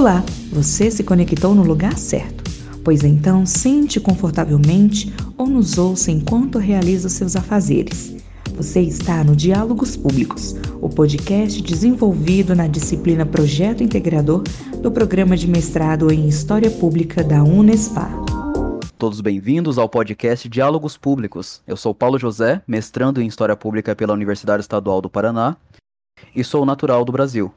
Olá, você se conectou no lugar certo. Pois então, sente confortavelmente ou nos ouça enquanto realiza seus afazeres. Você está no Diálogos Públicos, o podcast desenvolvido na disciplina Projeto Integrador do Programa de Mestrado em História Pública da Unespar. Todos bem-vindos ao podcast Diálogos Públicos. Eu sou Paulo José, mestrando em História Pública pela Universidade Estadual do Paraná e sou natural do Brasil.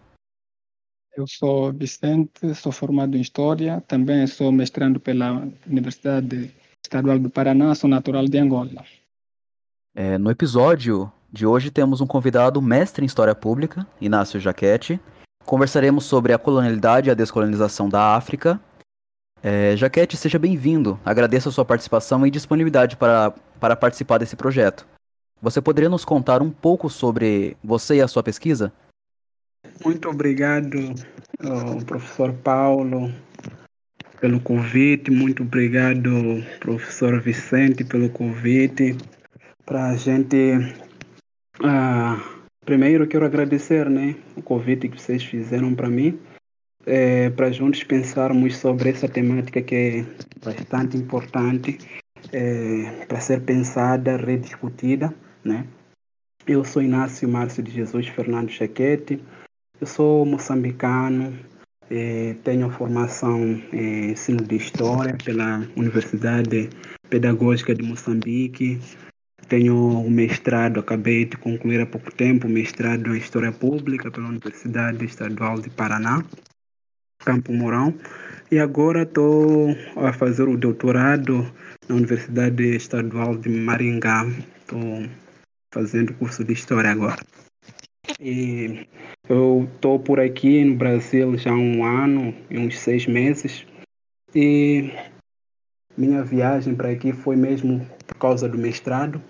Eu sou Vicente, sou formado em História, também sou mestrando pela Universidade Estadual do Paraná, sou natural de Angola. É, no episódio de hoje temos um convidado mestre em História Pública, Inácio Jaquete. Conversaremos sobre a colonialidade e a descolonização da África. É, Jaquete, seja bem-vindo. Agradeço a sua participação e disponibilidade para, para participar desse projeto. Você poderia nos contar um pouco sobre você e a sua pesquisa? Muito obrigado, professor Paulo, pelo convite. Muito obrigado, professor Vicente, pelo convite. Para a gente. Uh, primeiro, quero agradecer né, o convite que vocês fizeram para mim, é, para juntos pensarmos sobre essa temática que é bastante importante é, para ser pensada, rediscutida. Né? Eu sou Inácio Márcio de Jesus Fernando Chaquete, eu sou moçambicano, eh, tenho formação em ensino de História pela Universidade Pedagógica de Moçambique. Tenho um mestrado, acabei de concluir há pouco tempo, mestrado em História Pública pela Universidade Estadual de Paraná, Campo Mourão. E agora estou a fazer o doutorado na Universidade Estadual de Maringá. Estou fazendo curso de História agora. E eu estou por aqui no Brasil já há um ano e uns seis meses. E minha viagem para aqui foi mesmo por causa do mestrado.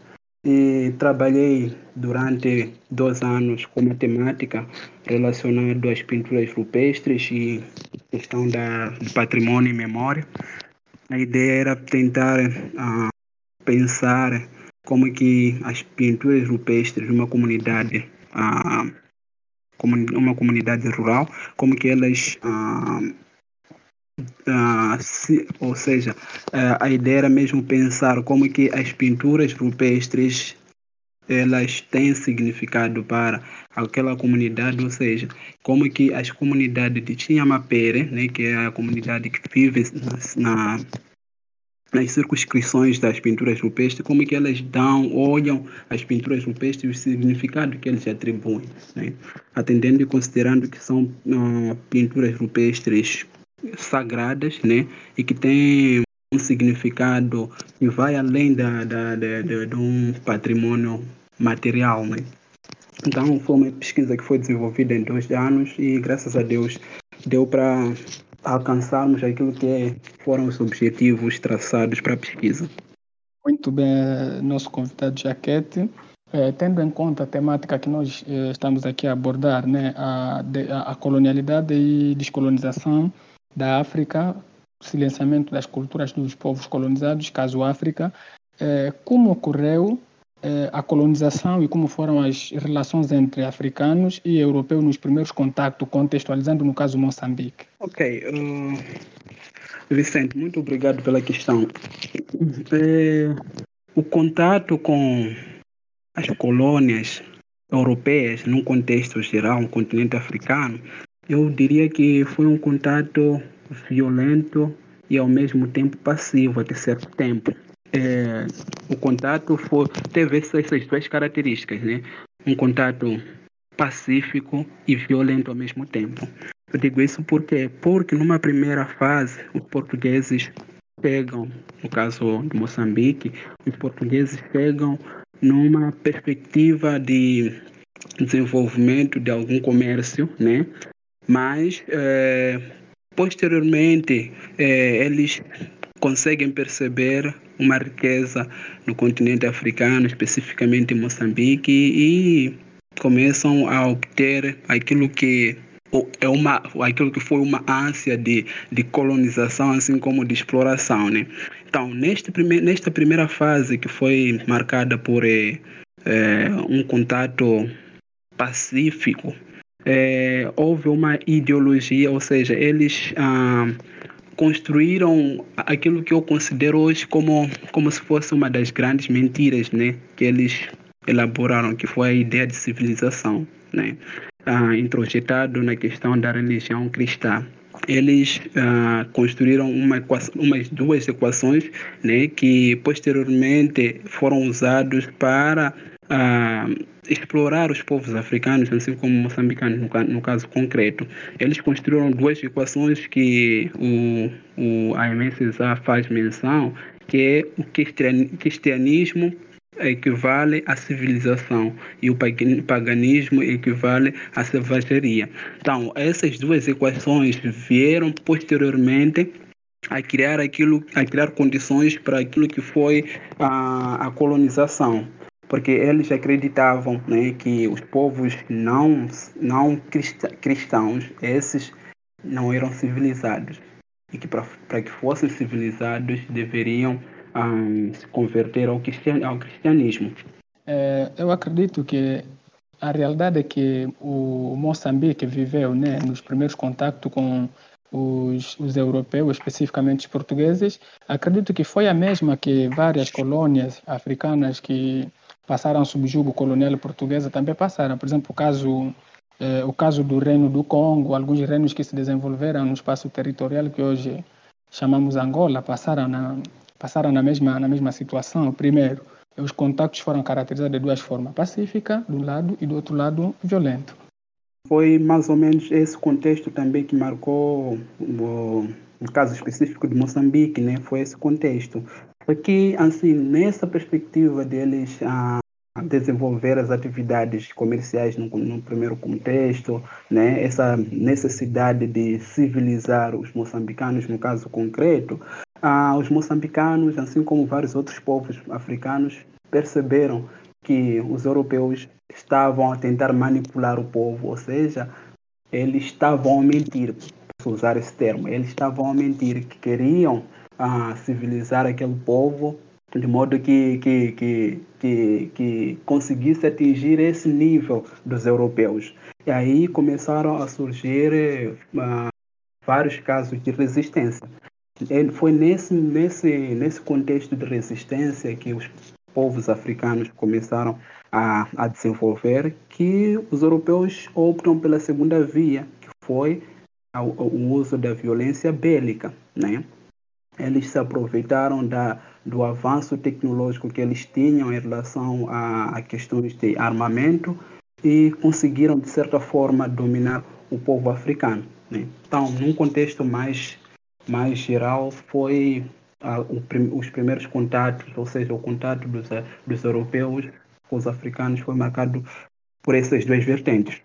E trabalhei durante dois anos com matemática relacionado às pinturas rupestres e questão da, do patrimônio e memória. A ideia era tentar uh, pensar como que as pinturas rupestres de uma comunidade a uma comunidade rural, como que elas se, ou seja, a ideia era mesmo pensar como que as pinturas rupestres elas têm significado para aquela comunidade, ou seja, como que as comunidades de Chinhamapere, né, que é a comunidade que vive na, nas circunscrições das pinturas rupestres, como é que elas dão, olham as pinturas rupestres e o significado que eles atribuem, né? atendendo e considerando que são uh, pinturas rupestres sagradas, né? E que têm um significado que vai além da, da, da, de um patrimônio material, né? Então, foi uma pesquisa que foi desenvolvida em dois anos e, graças a Deus, deu para alcançarmos aquilo que foram os objetivos traçados para a pesquisa. Muito bem, nosso convidado Jaquete. É, tendo em conta a temática que nós é, estamos aqui a abordar, né, a, de, a, colonialidade e descolonização da África, silenciamento das culturas dos povos colonizados, caso África, é, como ocorreu eh, a colonização e como foram as relações entre africanos e europeus nos primeiros contatos, contextualizando no caso Moçambique. Ok. Uh, Vicente, muito obrigado pela questão. É, o contato com as colônias europeias, num contexto geral, um continente africano, eu diria que foi um contato violento e ao mesmo tempo passivo até certo tempo é, o contato foi, teve essas, essas duas características, né? Um contato pacífico e violento ao mesmo tempo. Eu digo isso porque, porque numa primeira fase, os portugueses pegam, no caso de Moçambique, os portugueses pegam numa perspectiva de desenvolvimento de algum comércio, né? Mas é, posteriormente é, eles conseguem perceber uma riqueza no continente africano, especificamente em Moçambique, e começam a obter aquilo que é uma aquilo que foi uma ânsia de, de colonização assim como de exploração né? Então neste prime, nesta primeira fase que foi marcada por é, um contato pacífico é, houve uma ideologia, ou seja, eles ah, construíram aquilo que eu considero hoje como, como se fosse uma das grandes mentiras né, que eles elaboraram, que foi a ideia de civilização, né, ah, introjetado na questão da religião cristã. Eles ah, construíram uma equação, umas duas equações né, que posteriormente foram usados para ah, explorar os povos africanos, assim como moçambicanos, no, caso concreto. Eles construíram duas equações que o, o AMSA faz menção, que é o cristianismo equivale à civilização e o paganismo equivale à selvageria. Então, essas duas equações vieram posteriormente a criar aquilo, a criar condições para aquilo que foi a, a colonização porque eles acreditavam né, que os povos não, não cristãos, esses não eram civilizados, e que para que fossem civilizados deveriam um, se converter ao, cristian, ao cristianismo. É, eu acredito que a realidade é que o Moçambique viveu né, nos primeiros contatos com os, os, europeus, especificamente os portugueses, acredito que foi a mesma que várias colônias africanas que passaram sob jugo colonial portuguesa também passaram. Por exemplo, o caso, eh, o caso do Reino do Congo, alguns reinos que se desenvolveram no espaço territorial que hoje chamamos Angola, passaram na, passaram na, mesma, na mesma situação. Primeiro, os contatos foram caracterizados de duas formas, pacífica, um lado, e do outro lado, violento. Foi mais ou menos esse contexto também que marcou o, o caso específico de Moçambique, né? Foi esse contexto. Porque, assim, nessa perspectiva deles a desenvolver as atividades comerciais no, no, primeiro contexto, né? essa necessidade de civilizar os moçambicanos, no caso concreto, ah, os moçambicanos, assim como vários outros povos africanos, perceberam que os europeus estavam a tentar manipular o povo, ou seja, eles estavam a mentir, posso usar esse termo, eles estavam a mentir que queriam a civilizar aquele povo de modo que, que, que, que, que conseguisse atingir esse nível dos europeus. E aí começaram a surgir uh, vários casos de resistência. E foi nesse, nesse, nesse contexto de resistência que os povos africanos começaram a, a desenvolver que os europeus optam pela segunda via, que foi o uso da violência bélica, né? Eles se aproveitaram da, do avanço tecnológico que eles tinham em relação a, a questões de armamento e conseguiram, de certa forma, dominar o povo africano. Né? Então, num contexto mais, mais geral, foi o, os primeiros contatos, ou seja, o contato dos, dos europeus com os africanos foi marcado por essas duas vertentes.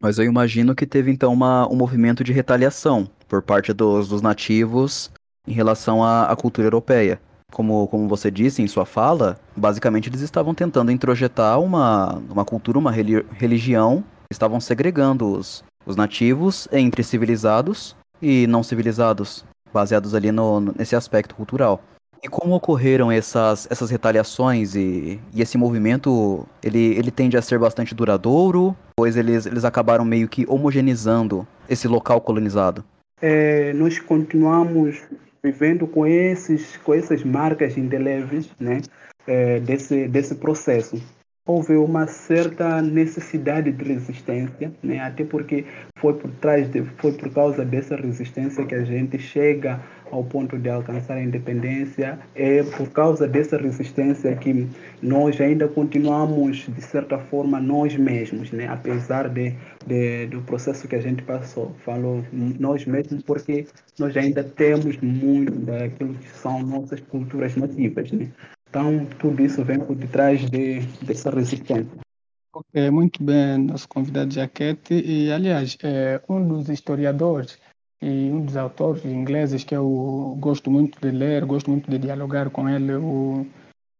Mas eu imagino que teve então uma, um movimento de retaliação por parte dos, dos nativos em relação à, à cultura europeia. Como, como você disse em sua fala, basicamente eles estavam tentando introjetar uma, uma cultura, uma religião, estavam segregando os, os nativos entre civilizados e não civilizados, baseados ali no, nesse aspecto cultural. E como ocorreram essas, essas retaliações e, e esse movimento, ele, ele tende a ser bastante duradouro, pois eles, eles acabaram meio que homogeneizando esse local colonizado? É, nós continuamos vivendo com, esses, com essas marcas indeléveis né, é, desse, desse processo. Houve uma certa necessidade de resistência, né, até porque foi por trás de, foi por causa dessa resistência que a gente chega ao ponto de alcançar a independência. É por causa dessa resistência que nós ainda continuamos, de certa forma, nós mesmos, né? apesar de, de, do processo que a gente passou. Falo nós mesmos porque nós ainda temos muito daquilo que são nossas culturas nativas. Né? Então, tudo isso vem por detrás de, dessa resistência. Ok, muito bem, nosso convidado Jaquete. E, aliás, é, um dos historiadores e um dos autores ingleses que eu gosto muito de ler, gosto muito de dialogar com ele, o,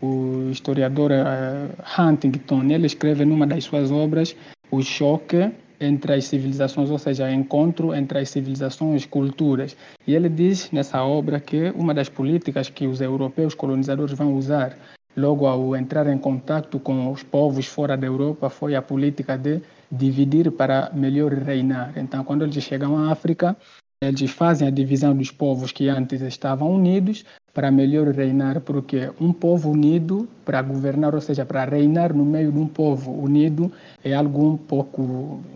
o historiador uh, Huntington. Ele escreve numa das suas obras o choque entre as civilizações, ou seja, encontro entre as civilizações culturas. E ele diz nessa obra que uma das políticas que os europeus colonizadores vão usar logo ao entrar em contato com os povos fora da Europa foi a política de dividir para melhor reinar. Então, quando eles chegam à África, eles fazem a divisão dos povos que antes estavam unidos para melhor reinar, porque um povo unido para governar, ou seja, para reinar no meio de um povo unido, é algo um pouco,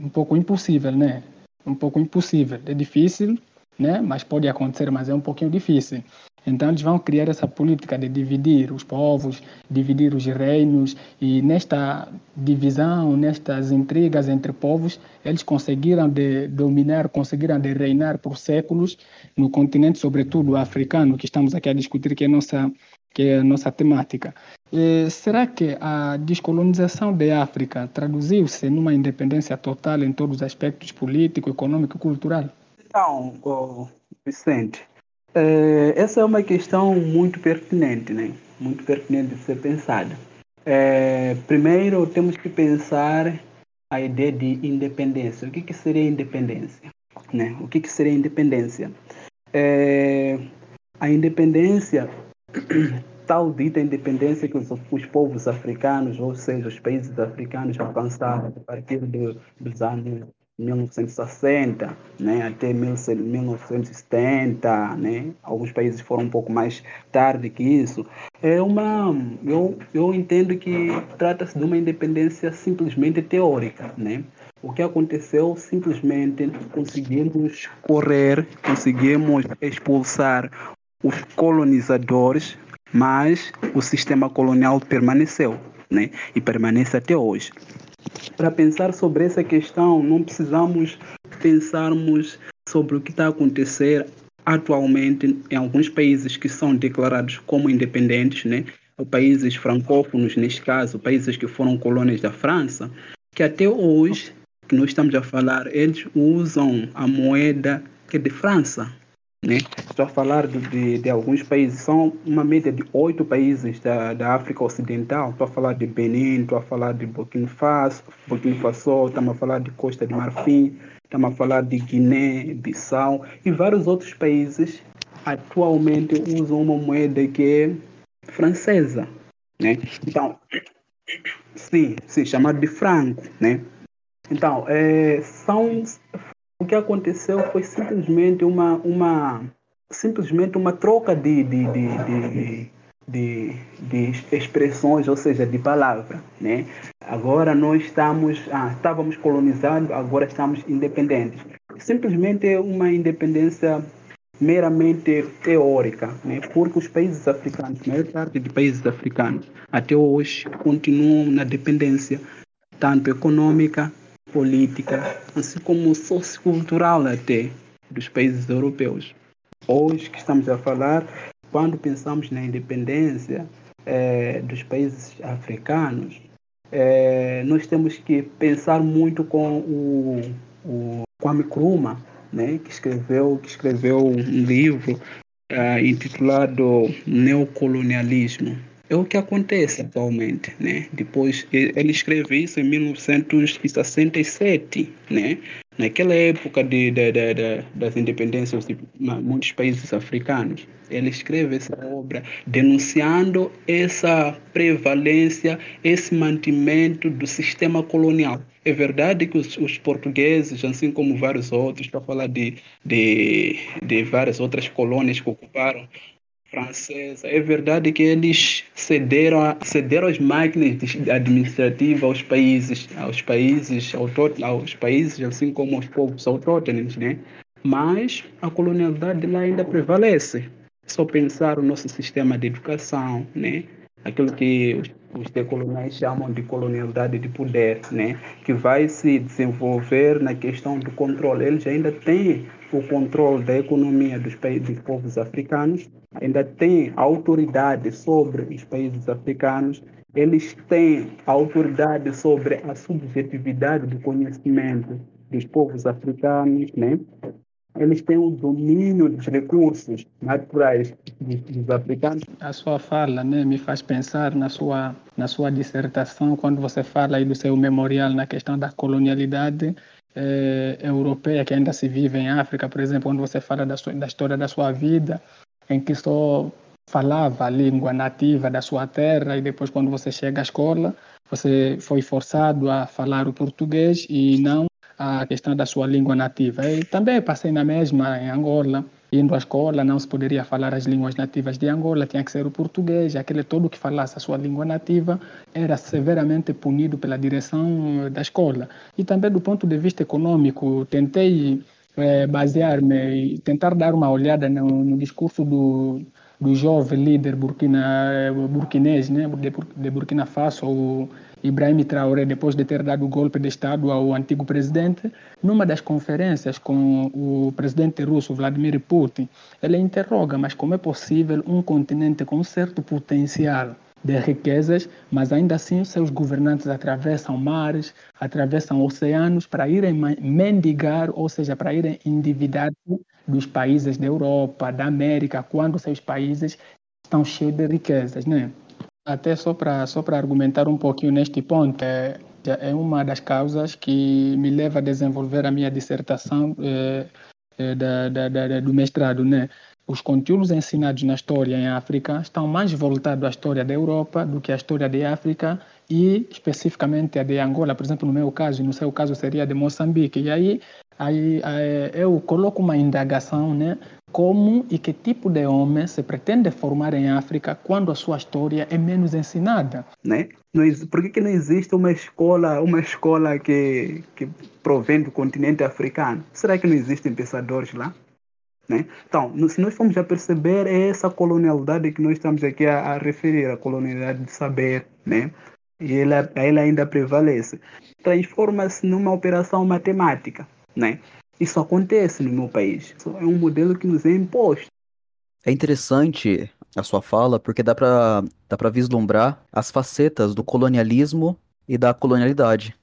um pouco impossível, né? Um pouco impossível. É difícil, né? Mas pode acontecer, mas é um pouquinho difícil. Então eles vão criar essa política de dividir os povos, dividir os reinos e nesta divisão, nestas intrigas entre povos, eles conseguiram de dominar, conseguiram de reinar por séculos no continente, sobretudo africano, que estamos aqui a discutir, que é nossa que é a nossa temática. E será que a descolonização da África traduziu-se numa independência total em todos os aspectos político, econômico e cultural? Então, Vicente, é, essa é uma questão muito pertinente, né? Muito pertinente de ser pensada. É, primeiro, temos que pensar a ideia de independência. O que, que seria independência? Né? O que, que seria independência? É, a independência, tal dita independência que os, os, povos africanos, ou seja, os países africanos alcançaram a partir de, dos anos 1960 né, até 1970, né, alguns países foram um pouco mais tarde que isso. É uma, eu, eu entendo que trata-se de uma independência simplesmente teórica, né? O que aconteceu simplesmente conseguimos correr, conseguimos expulsar os colonizadores, mas o sistema colonial permaneceu, né? E permanece até hoje para pensar sobre essa questão, não precisamos pensarmos sobre o que está a acontecer atualmente em alguns países que são declarados como independentes, né? países francófonos, neste caso, países que foram colônias da França, que até hoje, que nós estamos a falar, eles usam a moeda que é de França, né? Estou a falar de, de, de, alguns países, são uma média de oito países da, da África Ocidental. Estou a falar de Benin, estou a falar de Burkina Faso, Burkina Faso, estamos a falar de Costa de Marfim, estamos a falar de Guiné, Bissau e vários outros países atualmente usam uma moeda que é francesa, né? Então, sim, sim, chamado de franco, né? Então, é, são o que aconteceu foi simplesmente uma, uma, simplesmente uma troca de, de, de, de, de expressões, ou seja, de palavras. Né? Agora nós estamos, ah, estávamos colonizados, agora estamos independentes. Simplesmente uma independência meramente teórica, né? porque os países africanos, a maior parte de países africanos, até hoje continuam na dependência, tanto econômica política, assim como sociocultural até, dos países europeus. Hoje que estamos a falar, quando pensamos na independência é, dos países africanos, é, nós temos que pensar muito com o, o Kwame Nkrumah, né, que escreveu que escreveu um livro uh, intitulado Neocolonialismo é o que acontece atualmente, né? Depois ele escreve isso em 1967, né? Naquela época de, de, de, de, das independências de muitos países africanos, ele escreve essa obra denunciando essa prevalência, esse mantimento do sistema colonial. É verdade que os, os portugueses, assim como vários outros, para falar de, de, de várias outras colônias que ocuparam francesa. É verdade que eles cederam, cederam as máquinas administrativas aos países, aos países, aos países, assim como aos povos autóctones, né? Mas a colonialidade lá ainda prevalece. Só pensar o nosso sistema de educação, né? Aquilo que os, decoloniais chamam de colonialidade de poder, né? Que vai se desenvolver na questão do controle. Eles ainda têm o controle da economia dos países dos povos africanos, ainda tem autoridade sobre os países africanos, eles têm autoridade sobre a subjetividade do conhecimento dos povos africanos, né? Eles têm o domínio dos recursos naturais dos africanos. A sua fala né, me faz pensar na sua, na sua dissertação, quando você fala aí do seu memorial na questão da colonialidade eh, europeia que ainda se vive em África, por exemplo, quando você fala da, sua, da história da sua vida, em que só falava a língua nativa da sua terra e depois quando você chega à escola, você foi forçado a falar o português e não a questão da sua língua nativa. E também passei na mesma em Angola, indo à escola, não se poderia falar as línguas nativas de Angola, tinha que ser o português, aquele todo que falasse a sua língua nativa era severamente punido pela direção da escola. E também do ponto de vista econômico, tentei é, basear-me e tentar dar uma olhada no, no discurso do, do jovem líder burkina, burkinês, né, de, de Burkina Faso, o Ibrahim Traoré, depois de ter dado o golpe de Estado ao antigo presidente, numa das conferências com o presidente russo Vladimir Putin, ele interroga, mas como é possível um continente com certo potencial de riquezas, mas ainda assim seus governantes atravessam mares, atravessam oceanos para irem mendigar, ou seja, para irem endividar dos países da Europa, da América, quando seus países estão cheios de riquezas, né? Até só para só argumentar um pouquinho neste ponto, é, é uma das causas que me leva a desenvolver a minha dissertação é, é, da, da, da, do mestrado, né? Os conteúdos ensinados na história em África estão mais voltados à história da Europa do que à história de África e especificamente a de Angola, por exemplo, no meu caso, e no seu caso seria de Moçambique. E aí, aí, aí eu coloco uma indagação, né? Como e que tipo de homem se pretende formar em África quando a sua história é menos ensinada? Né? Por que, que não existe uma escola, uma escola que, que provém do continente africano? Será que não existem pensadores lá? Né? Então, se nós formos a perceber, é essa colonialidade que nós estamos aqui a, a referir, a colonialidade de saber, né? e ela, ela ainda prevalece. Transforma-se numa operação matemática. Né? Isso acontece no meu país. Isso é um modelo que nos é imposto. É interessante a sua fala, porque dá para dá vislumbrar as facetas do colonialismo e da colonialidade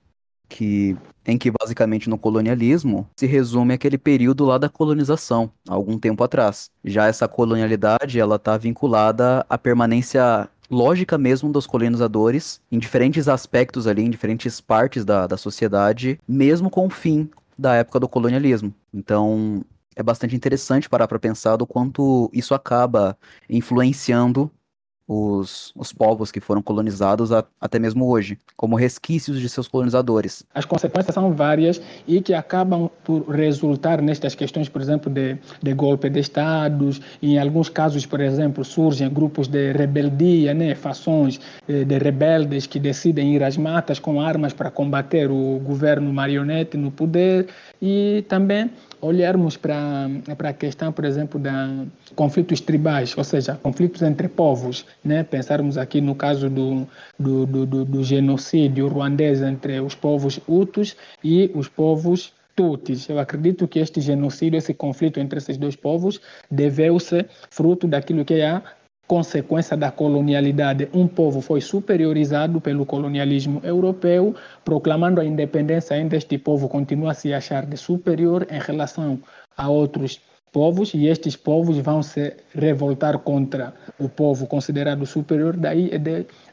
que em que basicamente no colonialismo se resume aquele período lá da colonização, algum tempo atrás. Já essa colonialidade, ela está vinculada à permanência lógica mesmo dos colonizadores em diferentes aspectos ali, em diferentes partes da, da sociedade, mesmo com o fim da época do colonialismo. Então, é bastante interessante parar para pensar do quanto isso acaba influenciando os, os povos que foram colonizados a, até mesmo hoje, como resquícios de seus colonizadores. As consequências são várias e que acabam por resultar nestas questões, por exemplo, de, de golpe de estados. Em alguns casos, por exemplo, surgem grupos de rebeldia, né, fações eh, de rebeldes que decidem ir às matas com armas para combater o governo marionete no poder e também olharmos para, a questão, por exemplo, da conflitos tribais, ou seja, conflitos entre povos, né? pensarmos aqui no caso do, do, do, do genocídio ruandês entre os povos Hutus e os povos. Eu acredito que este genocídio, esse conflito entre esses dois povos, deveu-se fruto daquilo que é a consequência da colonialidade, um povo foi superiorizado pelo colonialismo europeu, proclamando a independência, ainda este povo continua a se achar de superior em relação a outros povos e estes povos vão se revoltar contra o povo considerado superior. Daí,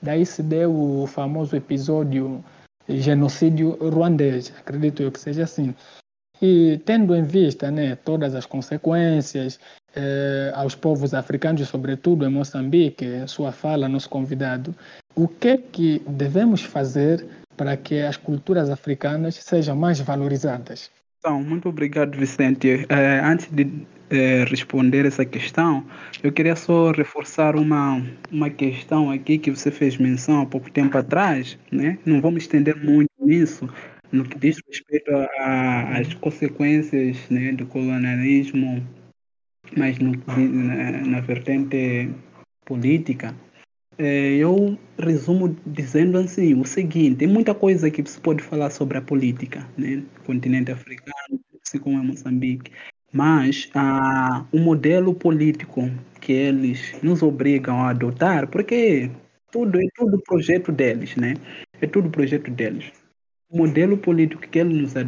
daí se deu o famoso episódio genocídio ruandês, acredito eu que seja assim. E tendo em vista né, todas as consequências eh, aos povos africanos, sobretudo em Moçambique, sua fala, nosso convidado, o que é que devemos fazer para que as culturas africanas sejam mais valorizadas? Então, muito obrigado, Vicente. Eh, antes de eh, responder essa questão, eu queria só reforçar uma, uma questão aqui que você fez menção há pouco tempo atrás, né? Não vamos estender muito nisso, no que diz respeito às consequências né, do colonialismo, mas no, na, na, vertente política, é, eu resumo dizendo assim o seguinte: tem muita coisa que se pode falar sobre a política, né, continente africano, assim como é Moçambique, mas ah, o modelo político que eles nos obrigam a adotar, porque tudo é tudo projeto deles, né? É tudo projeto deles. O modelo político que ele nos, uh,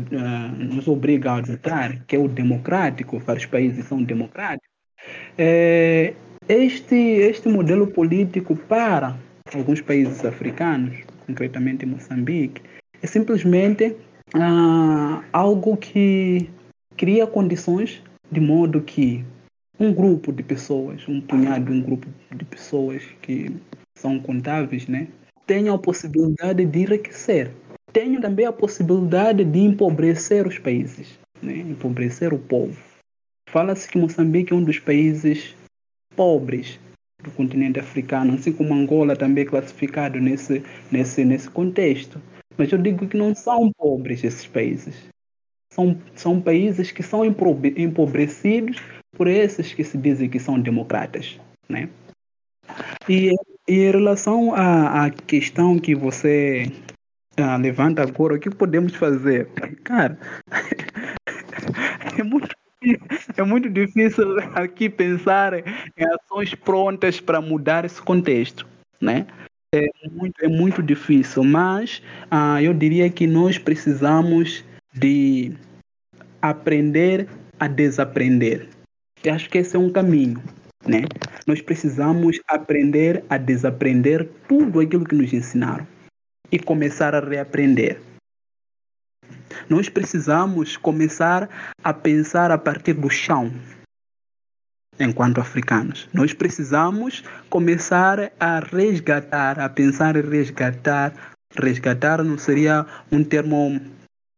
nos obriga a adotar, que é o democrático, vários países são democráticos, é, este, este modelo político para alguns países africanos, concretamente Moçambique, é simplesmente uh, algo que cria condições de modo que um grupo de pessoas, um punhado, um grupo de pessoas que são contáveis, né, tenham a possibilidade de enriquecer. Tenham também a possibilidade de empobrecer os países, né, empobrecer o povo. Fala-se que Moçambique é um dos países pobres do continente africano, assim como Angola também é classificado nesse, nesse, nesse contexto. Mas eu digo que não são pobres esses países. São, são países que são empobrecidos por esses que se dizem que são democratas. Né? E, e em relação à, à questão que você ah, levanta agora, o que podemos fazer? Cara, é muito é muito difícil aqui pensar em ações prontas para mudar esse contexto, né? É muito, é muito difícil, mas ah, eu diria que nós precisamos de aprender a desaprender. Eu acho que esse é um caminho, né? Nós precisamos aprender a desaprender tudo aquilo que nos ensinaram e começar a reaprender. Nós precisamos começar a pensar a partir do chão, enquanto africanos. Nós precisamos começar a resgatar, a pensar em resgatar. Resgatar não seria um termo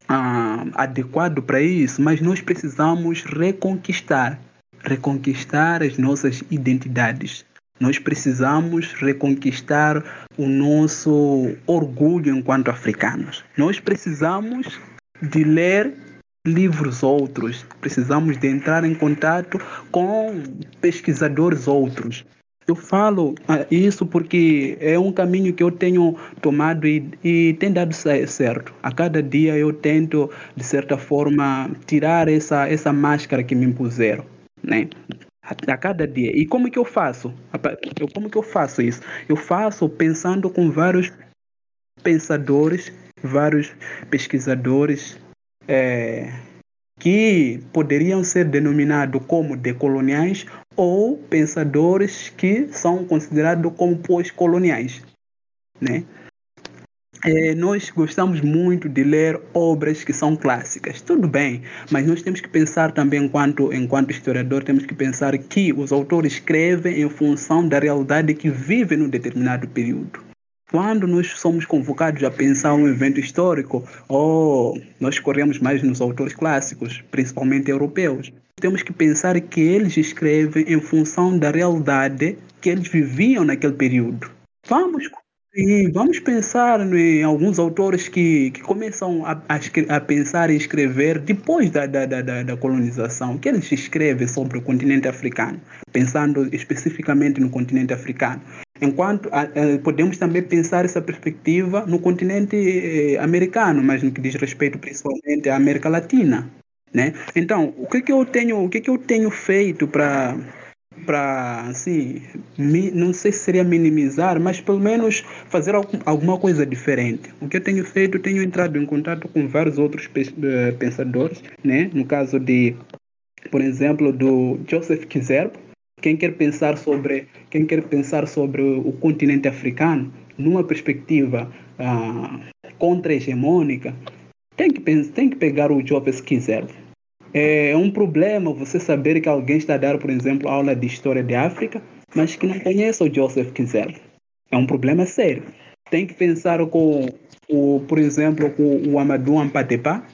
ah, adequado para isso, mas nós precisamos reconquistar reconquistar as nossas identidades. Nós precisamos reconquistar o nosso orgulho enquanto africanos. Nós precisamos de ler livros outros, precisamos de entrar em contato com pesquisadores outros. Eu falo ah, isso porque é um caminho que eu tenho tomado e, e tem dado certo. A cada dia eu tento, de certa forma, tirar essa, essa máscara que me impuseram, né? A, cada dia. E como que eu faço? Eu, como que eu faço isso? Eu faço pensando com vários pensadores vários pesquisadores é, que poderiam ser denominados como decoloniais ou pensadores que são considerados como pós-coloniais. Né? É, nós gostamos muito de ler obras que são clássicas, tudo bem, mas nós temos que pensar também, enquanto, enquanto historiador, temos que pensar que os autores escrevem em função da realidade que vive num determinado período. Quando nós somos convocados a pensar um evento histórico, ou nós corremos mais nos autores clássicos, principalmente europeus, temos que pensar que eles escrevem em função da realidade que eles viviam naquele período. Vamos e vamos pensar em alguns autores que, que começam a, a, a pensar e escrever depois da, da, da, da, colonização, que eles escrevem sobre o continente africano, pensando especificamente no continente africano. Enquanto podemos também pensar essa perspectiva no continente eh, americano, mas no que diz respeito principalmente à América Latina, né? Então, o que que eu tenho, o que que eu tenho feito para para assim, não sei se seria minimizar, mas pelo menos fazer alguma coisa diferente. O que eu tenho feito, eu tenho entrado em contato com vários outros eh, pensadores, né? No caso de, por exemplo, do Joseph Kizerbo, quem quer pensar sobre quem quer pensar sobre o continente africano numa perspectiva ah, contra-hegemônica tem que tem que pegar o Joseph Kizerbo é um problema você saber que alguém está dar, por exemplo, aula de história de África, mas que não conhece o Joseph Kizerbo. É um problema sério. Tem que pensar com, o, por exemplo, com o Amadou Ampatepa.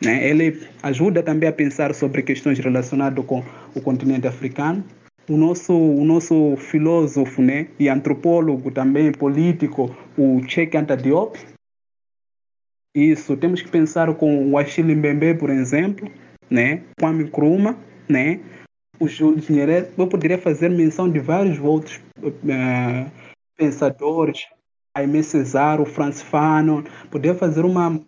Né? Ele ajuda também a pensar sobre questões relacionadas com o continente africano. O nosso, o nosso filósofo né? e antropólogo também político, o Cheikh Anta Diop. Isso, temos que pensar com o Achille Mbembe, por exemplo né? Kwame Nkrumah, né? O Júlio Nyerere, eu poderia fazer menção de vários outros uh, pensadores, Aimé Cesar, o Franz Fanon, poderia fazer uma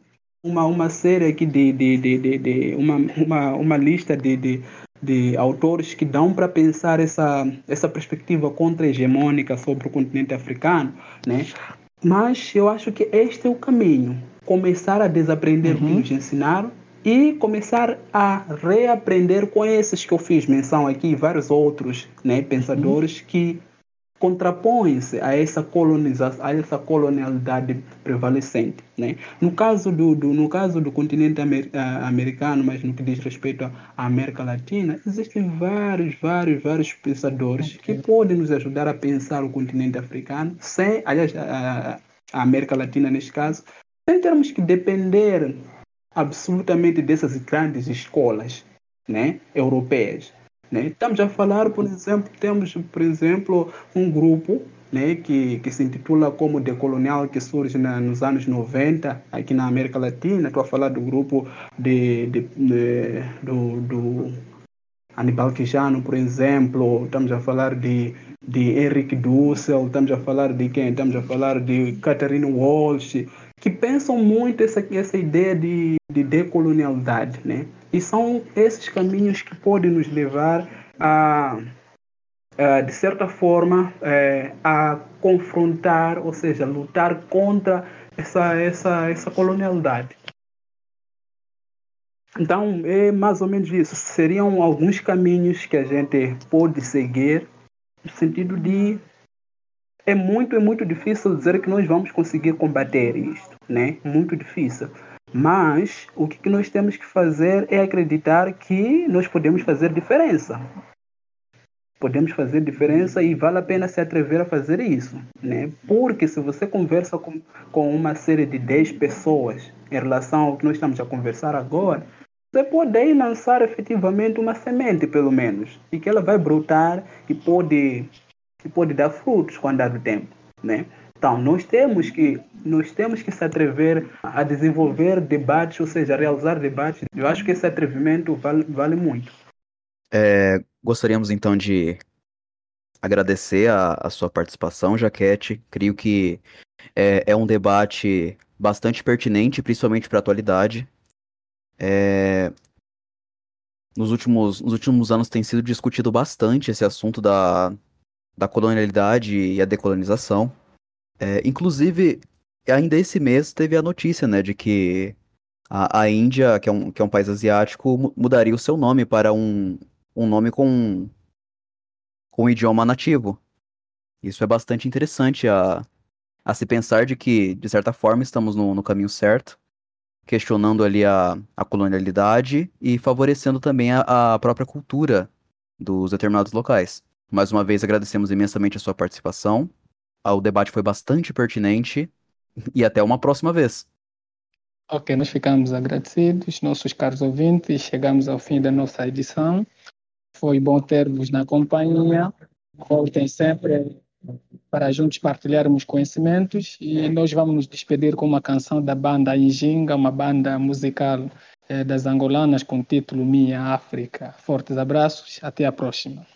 uma, uma série aqui de, de, de, de, de uma, uma, uma lista de, de, de autores que dão para pensar essa, essa perspectiva contra-hegemônica sobre o continente africano, né? Mas eu acho que este é o caminho. Começar a desaprender uhum. o que nos ensinaram e começar a reaprender com esses que eu fiz menção aqui, vários outros né, pensadores que contrapõe-se a essa colonização, a essa colonialidade prevalecente, né? No caso do, do no caso do continente amer, uh, americano, mas no que diz respeito à América Latina, existem vários, vários, vários pensadores que podem nos ajudar a pensar o continente africano, sem, aliás, a, a América Latina neste caso, sem termos que depender absolutamente dessas grandes escolas, né, europeias. Né? Estamos a falar, por exemplo, temos, por exemplo, um grupo né, que, que se intitula como Decolonial, que surge na, nos anos 90 aqui na América Latina. Estou a falar do grupo de, de, de do, do Aníbal Quijano, por exemplo. Estamos a falar de, de Henrik Dussel, estamos a falar de quem? Estamos a falar de Catherine Walsh, que pensam muito essa, essa ideia de, de decolonialidade, né? E são esses caminhos que podem nos levar a, a de certa forma, é, a confrontar, ou seja, lutar contra essa, essa, essa colonialidade. Então, é mais ou menos isso. Seriam alguns caminhos que a gente pode seguir no sentido de é muito, é muito difícil dizer que nós vamos conseguir combater isto, né? Muito difícil. Mas o que nós temos que fazer é acreditar que nós podemos fazer diferença. Podemos fazer diferença e vale a pena se atrever a fazer isso. Né? Porque se você conversa com, com uma série de 10 pessoas em relação ao que nós estamos a conversar agora, você pode lançar efetivamente uma semente, pelo menos, e que ela vai brotar e pode, e pode dar frutos com o andar do tempo. Né? Então, nós temos que nós temos que se atrever a desenvolver debates, ou seja, a realizar debates. Eu acho que esse atrevimento vale, vale muito. É, gostaríamos então de agradecer a, a sua participação, Jaquete. Creio que é, é um debate bastante pertinente, principalmente para a atualidade. É, nos, últimos, nos últimos anos tem sido discutido bastante esse assunto da, da colonialidade e a decolonização. É, inclusive, ainda esse mês teve a notícia, né, de que a, a Índia, que é, um, que é um país asiático, mudaria o seu nome para um, um nome com, com um idioma nativo. Isso é bastante interessante a, a se pensar de que, de certa forma, estamos no, no caminho certo, questionando ali a, a colonialidade e favorecendo também a, a própria cultura dos determinados locais. Mais uma vez, agradecemos imensamente a sua participação o debate foi bastante pertinente e até uma próxima vez. Ok, nós ficamos agradecidos, nossos caros ouvintes. Chegamos ao fim da nossa edição. Foi bom ter-vos na companhia. Voltem sempre para juntos partilharmos conhecimentos e nós vamos nos despedir com uma canção da banda Injinga, uma banda musical eh, das angolanas com título Minha África. Fortes abraços, até a próxima.